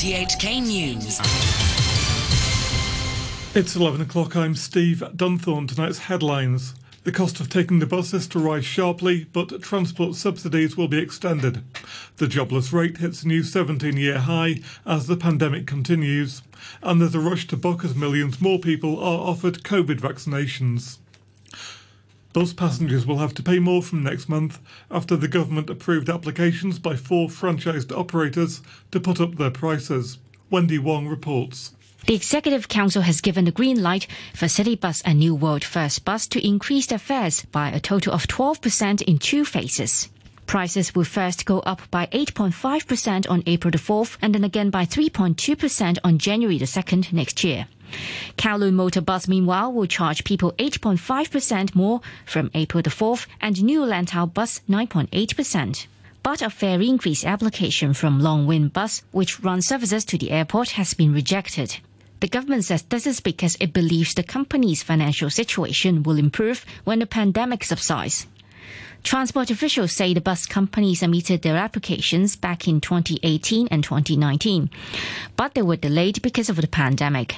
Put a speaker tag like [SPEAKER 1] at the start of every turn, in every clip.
[SPEAKER 1] RTHK News.
[SPEAKER 2] It's 11 o'clock. I'm Steve Dunthorne. Tonight's headlines. The cost of taking the buses to rise sharply, but transport subsidies will be extended. The jobless rate hits a new 17 year high as the pandemic continues. And there's a rush to book as millions more people are offered COVID vaccinations. Bus passengers will have to pay more from next month after the government approved applications by four franchised operators to put up their prices. Wendy Wong reports.
[SPEAKER 3] The Executive Council has given the green light for Citybus and New World First Bus to increase their fares by a total of 12% in two phases. Prices will first go up by 8.5% on April the 4th and then again by 3.2% on January the 2nd next year. Kowloon Motor Bus, meanwhile, will charge people 8.5% more from April the 4th and New Lantau Bus 9.8%. But a fare increase application from Long Win Bus, which runs services to the airport, has been rejected. The government says this is because it believes the company's financial situation will improve when the pandemic subsides. Transport officials say the bus companies submitted their applications back in 2018 and 2019, but they were delayed because of the pandemic.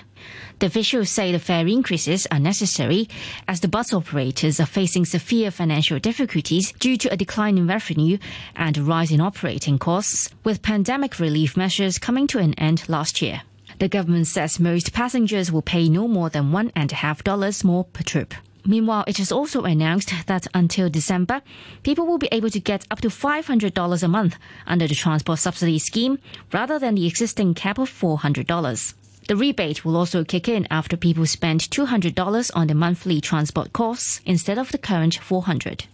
[SPEAKER 3] The officials say the fare increases are necessary as the bus operators are facing severe financial difficulties due to a decline in revenue and a rise in operating costs, with pandemic relief measures coming to an end last year. The government says most passengers will pay no more than one and a half dollars more per trip. Meanwhile, it has also announced that until December, people will be able to get up to $500 a month under the transport subsidy scheme rather than the existing cap of $400. The rebate will also kick in after people spend $200 on the monthly transport costs instead of the current 400.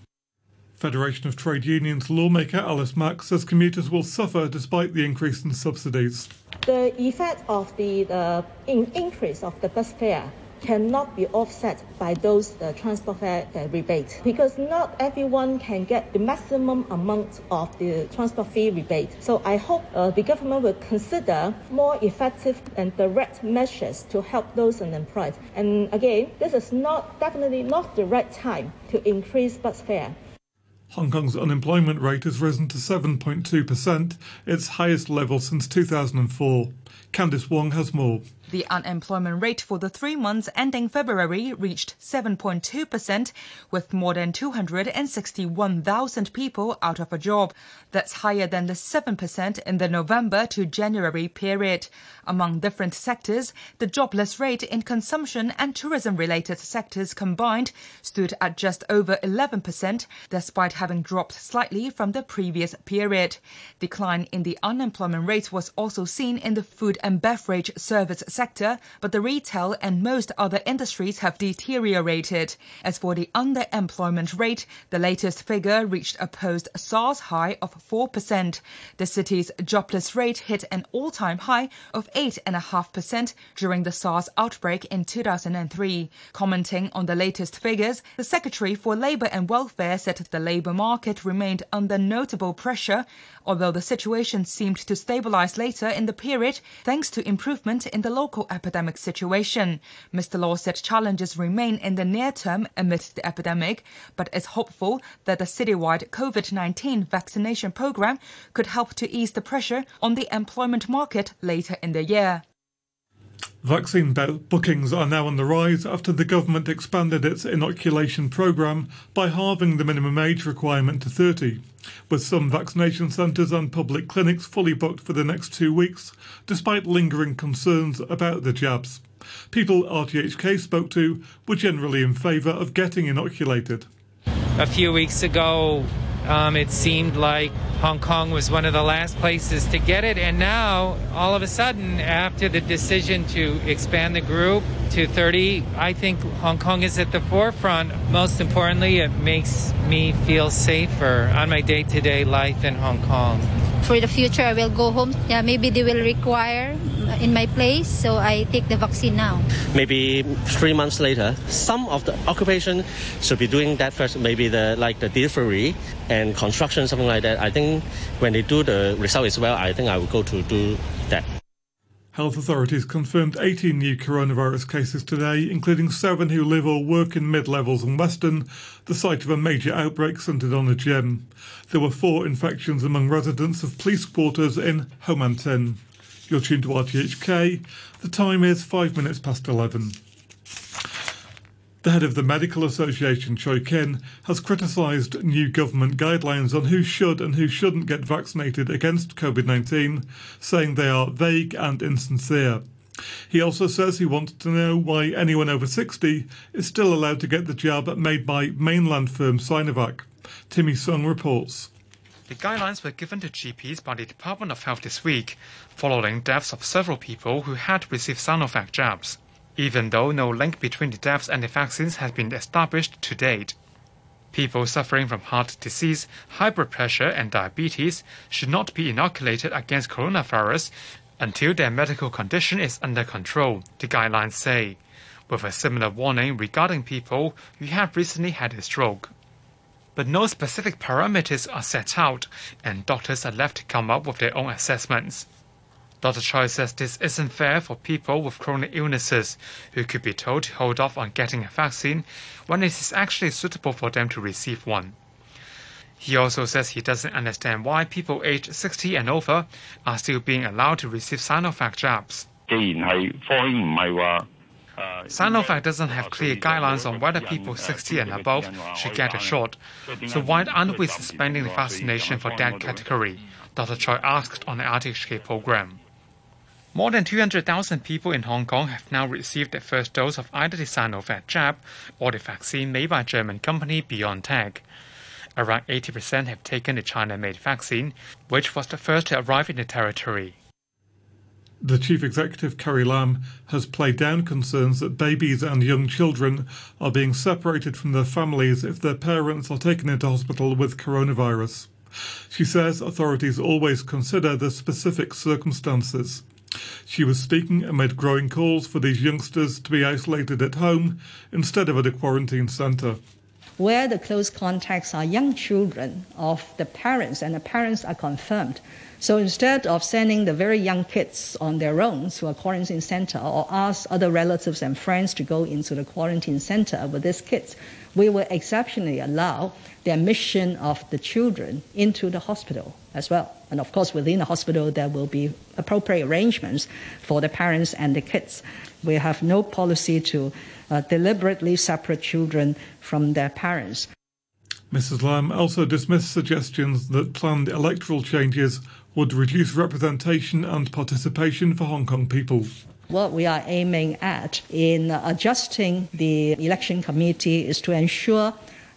[SPEAKER 2] Federation of Trade Unions lawmaker Alice Mak says commuters will suffer despite the increase in subsidies.
[SPEAKER 4] The effect of the, the in increase of the bus fare cannot be offset by those uh, transport fare uh, rebate because not everyone can get the maximum amount of the transport fee rebate. So I hope uh, the government will consider more effective and direct measures to help those unemployed. And again, this is not definitely not the right time to increase bus fare.
[SPEAKER 2] Hong Kong's unemployment rate has risen to 7.2%, its highest level since 2004. Candice Wong has more.
[SPEAKER 5] The unemployment rate for the three months ending February reached 7.2%, with more than 261,000 people out of a job. That's higher than the 7% in the November to January period. Among different sectors, the jobless rate in consumption and tourism related sectors combined stood at just over 11%, despite having dropped slightly from the previous period. Decline in the unemployment rate was also seen in the food and beverage service sector, but the retail and most other industries have deteriorated. As for the underemployment rate, the latest figure reached a post SARS high of 4%. The city's jobless rate hit an all time high of 8.5% during the SARS outbreak in 2003. Commenting on the latest figures, the Secretary for Labour and Welfare said the labour market remained under notable pressure, although the situation seemed to stabilize later in the period thanks to improvement in the local epidemic situation. Mr. Law said challenges remain in the near term amidst the epidemic, but is hopeful that the citywide COVID 19 vaccination program could help to ease the pressure on the employment market later in the year.
[SPEAKER 2] Vaccine bookings are now on the rise after the government expanded its inoculation programme by halving the minimum age requirement to 30, with some vaccination centres and public clinics fully booked for the next two weeks, despite lingering concerns about the jabs. People RTHK spoke to were generally in favour of getting inoculated.
[SPEAKER 6] A few weeks ago, um, it seemed like Hong Kong was one of the last places to get it, and now all of a sudden, after the decision to expand the group to 30, I think Hong Kong is at the forefront. Most importantly, it makes me feel safer on my day to day life in Hong Kong.
[SPEAKER 7] For the future, I will go home. Yeah, maybe they will require in my place, so I take the vaccine now.
[SPEAKER 8] Maybe three months later, some of the occupation should be doing that first. Maybe the like the delivery and construction, something like that. I think when they do the result as well, I think I will go to do that.
[SPEAKER 2] Health authorities confirmed 18 new coronavirus cases today, including seven who live or work in mid levels and Western, the site of a major outbreak centred on a gym. There were four infections among residents of police quarters in Ho Man Tin. You're tuned to RTHK. The time is five minutes past 11. The head of the Medical Association, Choi Kin, has criticised new government guidelines on who should and who shouldn't get vaccinated against COVID 19, saying they are vague and insincere. He also says he wants to know why anyone over 60 is still allowed to get the jab made by mainland firm Sinovac. Timmy Sung reports.
[SPEAKER 1] The guidelines were given to GPs by the Department of Health this week, following deaths of several people who had received Sinovac jabs, even though no link between the deaths and the vaccines has been established to date. People suffering from heart disease, high blood pressure, and diabetes should not be inoculated against coronavirus until their medical condition is under control, the guidelines say, with a similar warning regarding people who have recently had a stroke but no specific parameters are set out, and doctors are left to come up with their own assessments. Dr. Choi says this isn't fair for people with chronic illnesses who could be told to hold off on getting a vaccine when it is actually suitable for them to receive one. He also says he doesn't understand why people aged 60 and over are still being allowed to receive Sinovac jabs. 既然系科兴唔系话 Sinovac doesn't have clear guidelines on whether people 60 and above should get a shot. So why aren't we suspending the vaccination for that category? Dr. Choi asked on the RTHK program. More than 200,000 people in Hong Kong have now received their first dose of either the Sinovac jab or the vaccine made by German company BioNTech. Around 80% have taken the China-made vaccine, which was the first to arrive in the territory.
[SPEAKER 2] The chief executive, Carrie Lam, has played down concerns that babies and young children are being separated from their families if their parents are taken into hospital with coronavirus. She says authorities always consider the specific circumstances. She was speaking amid growing calls for these youngsters to be isolated at home instead of at a quarantine centre
[SPEAKER 9] where the close contacts are young children of the parents and the parents are confirmed. So instead of sending the very young kids on their own to a quarantine center or ask other relatives and friends to go into the quarantine center with these kids, we will exceptionally allow the admission of the children into the hospital as well. And of course, within the hospital, there will be appropriate arrangements for the parents and the kids. We have no policy to uh, deliberately separate children from their parents.
[SPEAKER 2] Mrs. Lam also dismissed suggestions that planned electoral changes would reduce representation and participation for Hong Kong people.
[SPEAKER 9] What we are aiming at in adjusting the election committee is to ensure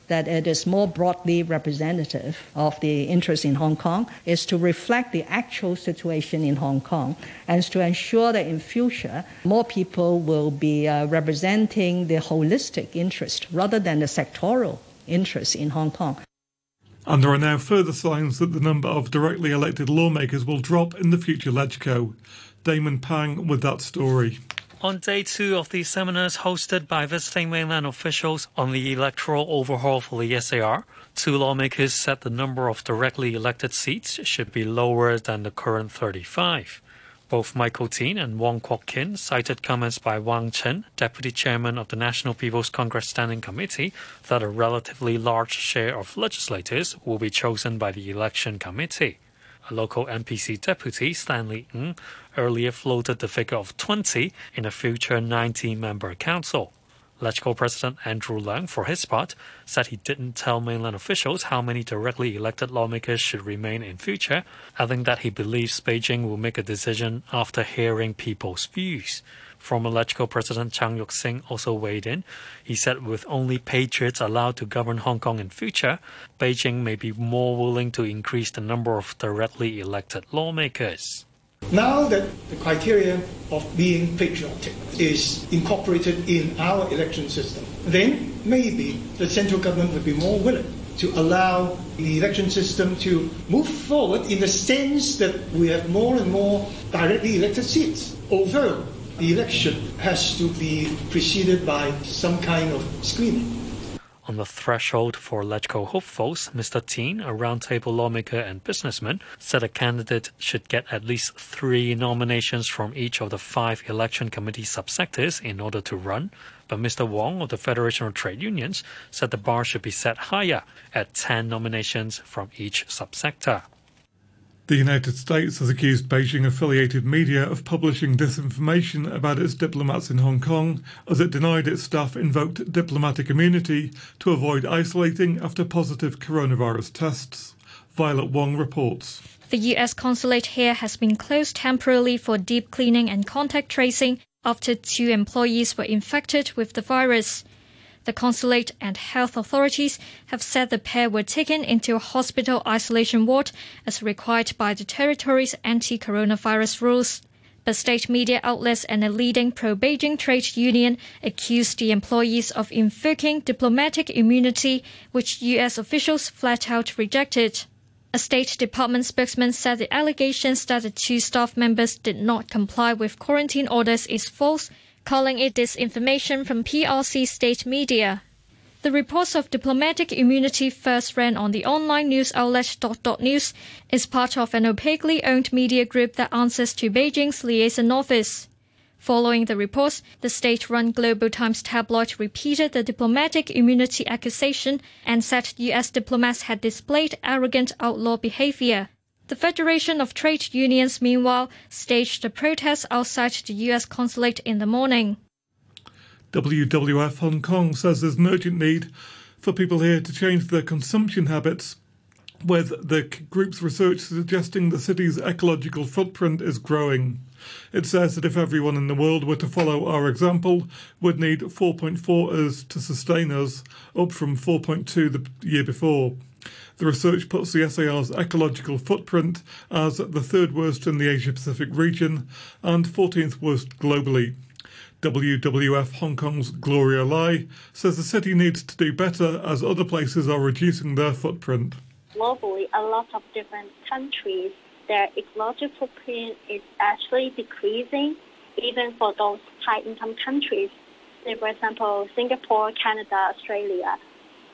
[SPEAKER 9] that it is more broadly representative of the interests in Hong Kong, is to reflect the actual situation in Hong Kong, and to ensure that in future more people will be uh, representing the holistic interest rather than the sectoral interest in Hong Kong.
[SPEAKER 2] And there are now further signs that the number of directly elected lawmakers will drop in the future LegCo. Damon Pang with that story.
[SPEAKER 10] On day two of the seminars hosted by visiting mainland officials on the electoral overhaul for the SAR, two lawmakers said the number of directly elected seats should be lower than the current 35. Both Michael Tien and Wong Kwok Kin cited comments by Wang Chen, deputy chairman of the National People's Congress Standing Committee, that a relatively large share of legislators will be chosen by the election committee. A local NPC deputy, Stanley Ng, earlier floated the figure of 20 in a future 19 member council. LegCo President Andrew Leung, for his part, said he didn't tell mainland officials how many directly elected lawmakers should remain in future, adding that he believes Beijing will make a decision after hearing people's views. Former LegCo President Tsang Yok-sing also weighed in. He said with only patriots allowed to govern Hong Kong in future, Beijing may be more willing to increase the number of directly elected lawmakers.
[SPEAKER 11] Now that the criteria of being patriotic is incorporated in our election system, then maybe the central government would be more willing to allow the election system to move forward in the sense that we have more and more directly elected seats. Although the election has to be preceded by some kind of screening.
[SPEAKER 10] On the threshold for LegCo hopefuls, Mr. Tien, a roundtable lawmaker and businessman, said a candidate should get at least three nominations from each of the five election committee subsectors in order to run. But Mr. Wong of the Federation of Trade Unions said the bar should be set higher at 10 nominations from each subsector.
[SPEAKER 2] The United States has accused Beijing affiliated media of publishing disinformation about its diplomats in Hong Kong as it denied its staff invoked diplomatic immunity to avoid isolating after positive coronavirus tests. Violet Wong reports.
[SPEAKER 12] The US consulate here has been closed temporarily for deep cleaning and contact tracing after two employees were infected with the virus. The consulate and health authorities have said the pair were taken into a hospital isolation ward as required by the territory's anti coronavirus rules. But state media outlets and a leading pro Beijing trade union accused the employees of invoking diplomatic immunity, which U.S. officials flat out rejected. A State Department spokesman said the allegations that the two staff members did not comply with quarantine orders is false calling it disinformation from PRC state media. The reports of diplomatic immunity first ran on the online news outlet Dot Dot News is part of an opaquely owned media group that answers to Beijing's liaison office. Following the reports, the state-run Global Times tabloid repeated the diplomatic immunity accusation and said U.S. diplomats had displayed arrogant outlaw behavior. The Federation of Trade Unions, meanwhile, staged a protest outside the U.S. consulate in the morning.
[SPEAKER 2] WWF Hong Kong says there's an urgent need for people here to change their consumption habits, with the group's research suggesting the city's ecological footprint is growing. It says that if everyone in the world were to follow our example, we'd need 4.4 Earths to sustain us, up from 4.2 the year before. The research puts the SAR's ecological footprint as the third worst in the Asia Pacific region and 14th worst globally. WWF Hong Kong's Gloria Lai says the city needs to do better as other places are reducing their footprint.
[SPEAKER 13] Globally, a lot of different countries, their ecological footprint is actually decreasing, even for those high income countries. Say, for example, Singapore, Canada, Australia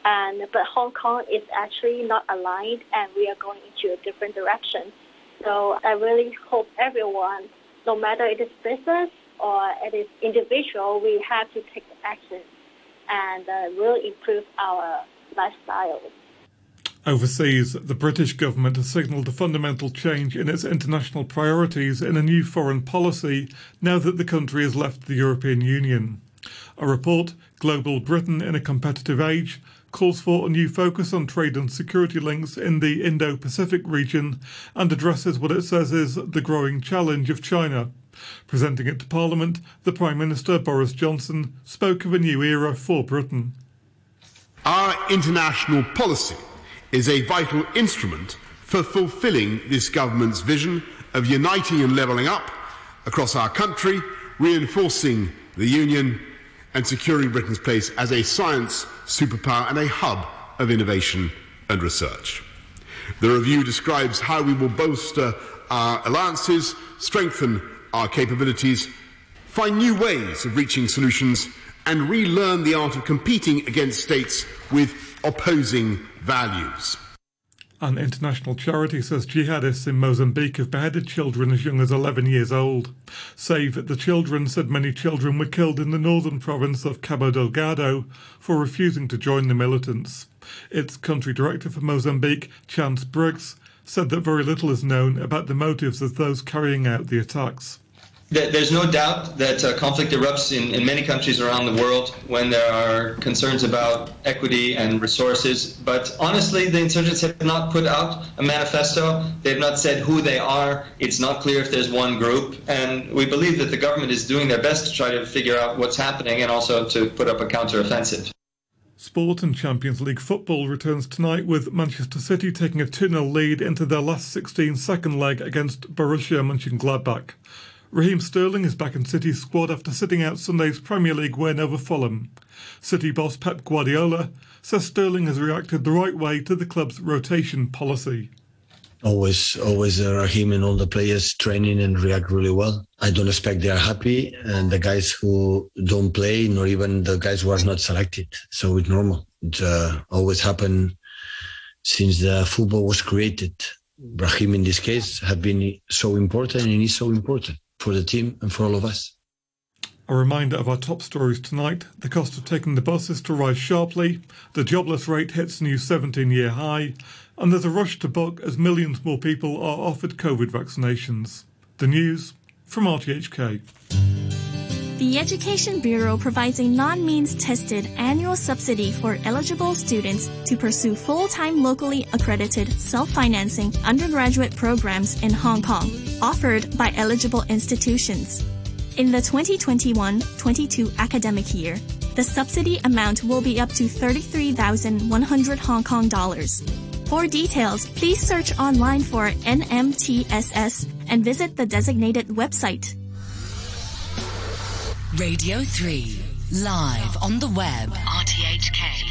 [SPEAKER 13] and but Hong Kong is actually not aligned, and we are going into a different direction. So I really hope everyone, no matter it is business or it is individual, we have to take action and uh, really improve our lifestyle.
[SPEAKER 2] Overseas, the British government has signalled a fundamental change in its international priorities in a new foreign policy now that the country has left the European Union. A report, Global Britain in a Competitive Age, calls for a new focus on trade and security links in the Indo Pacific region and addresses what it says is the growing challenge of China. Presenting it to Parliament, the Prime Minister Boris Johnson spoke of a new era for Britain.
[SPEAKER 14] Our international policy is a vital instrument for fulfilling this government's vision of uniting and levelling up across our country, reinforcing the Union and securing Britain's place as a science superpower and a hub of innovation and research. The review describes how we will bolster our alliances, strengthen our capabilities, find new ways of reaching solutions, and relearn the art of competing against states with opposing values.
[SPEAKER 2] An international charity says jihadists in Mozambique have beheaded children as young as 11 years old. Save that the Children said many children were killed in the northern province of Cabo Delgado for refusing to join the militants. Its country director for Mozambique, Chance Briggs, said that very little is known about the motives of those carrying out the attacks.
[SPEAKER 15] There's no doubt that uh, conflict erupts in, in many countries around the world when there are concerns about equity and resources. But honestly, the insurgents have not put out a manifesto. They've not said who they are. It's not clear if there's one group. And we believe that the government is doing their best to try to figure out what's happening and also to put up a counteroffensive.
[SPEAKER 2] Sport and Champions League football returns tonight with Manchester City taking a 2 0 lead into their last 16 second leg against Borussia Mönchengladbach. Raheem Sterling is back in City's squad after sitting out Sunday's Premier League win over Fulham. City boss Pep Guardiola says Sterling has reacted the right way to the club's rotation policy.
[SPEAKER 16] Always, always uh, Raheem and all the players training and react really well. I don't expect they are happy, and the guys who don't play, nor even the guys who are not selected. So it's normal. It uh, always happened since the football was created. Raheem, in this case, have been so important and is so important for the team and for all of us.
[SPEAKER 2] A reminder of our top stories tonight. The cost of taking the bus is to rise sharply. The jobless rate hits new 17 year high. and there's a rush to book as millions more people are offered COVID vaccinations. The news from RTHK.
[SPEAKER 17] The Education Bureau provides a non-means tested annual subsidy for eligible students to pursue full-time locally accredited self-financing undergraduate programs in Hong Kong, offered by eligible institutions. In the 2021-22 academic year, the subsidy amount will be up to 33,100 Hong Kong dollars. For details, please search online for NMTSS and visit the designated website.
[SPEAKER 18] Radio 3, live on the web, rthk.org.hk.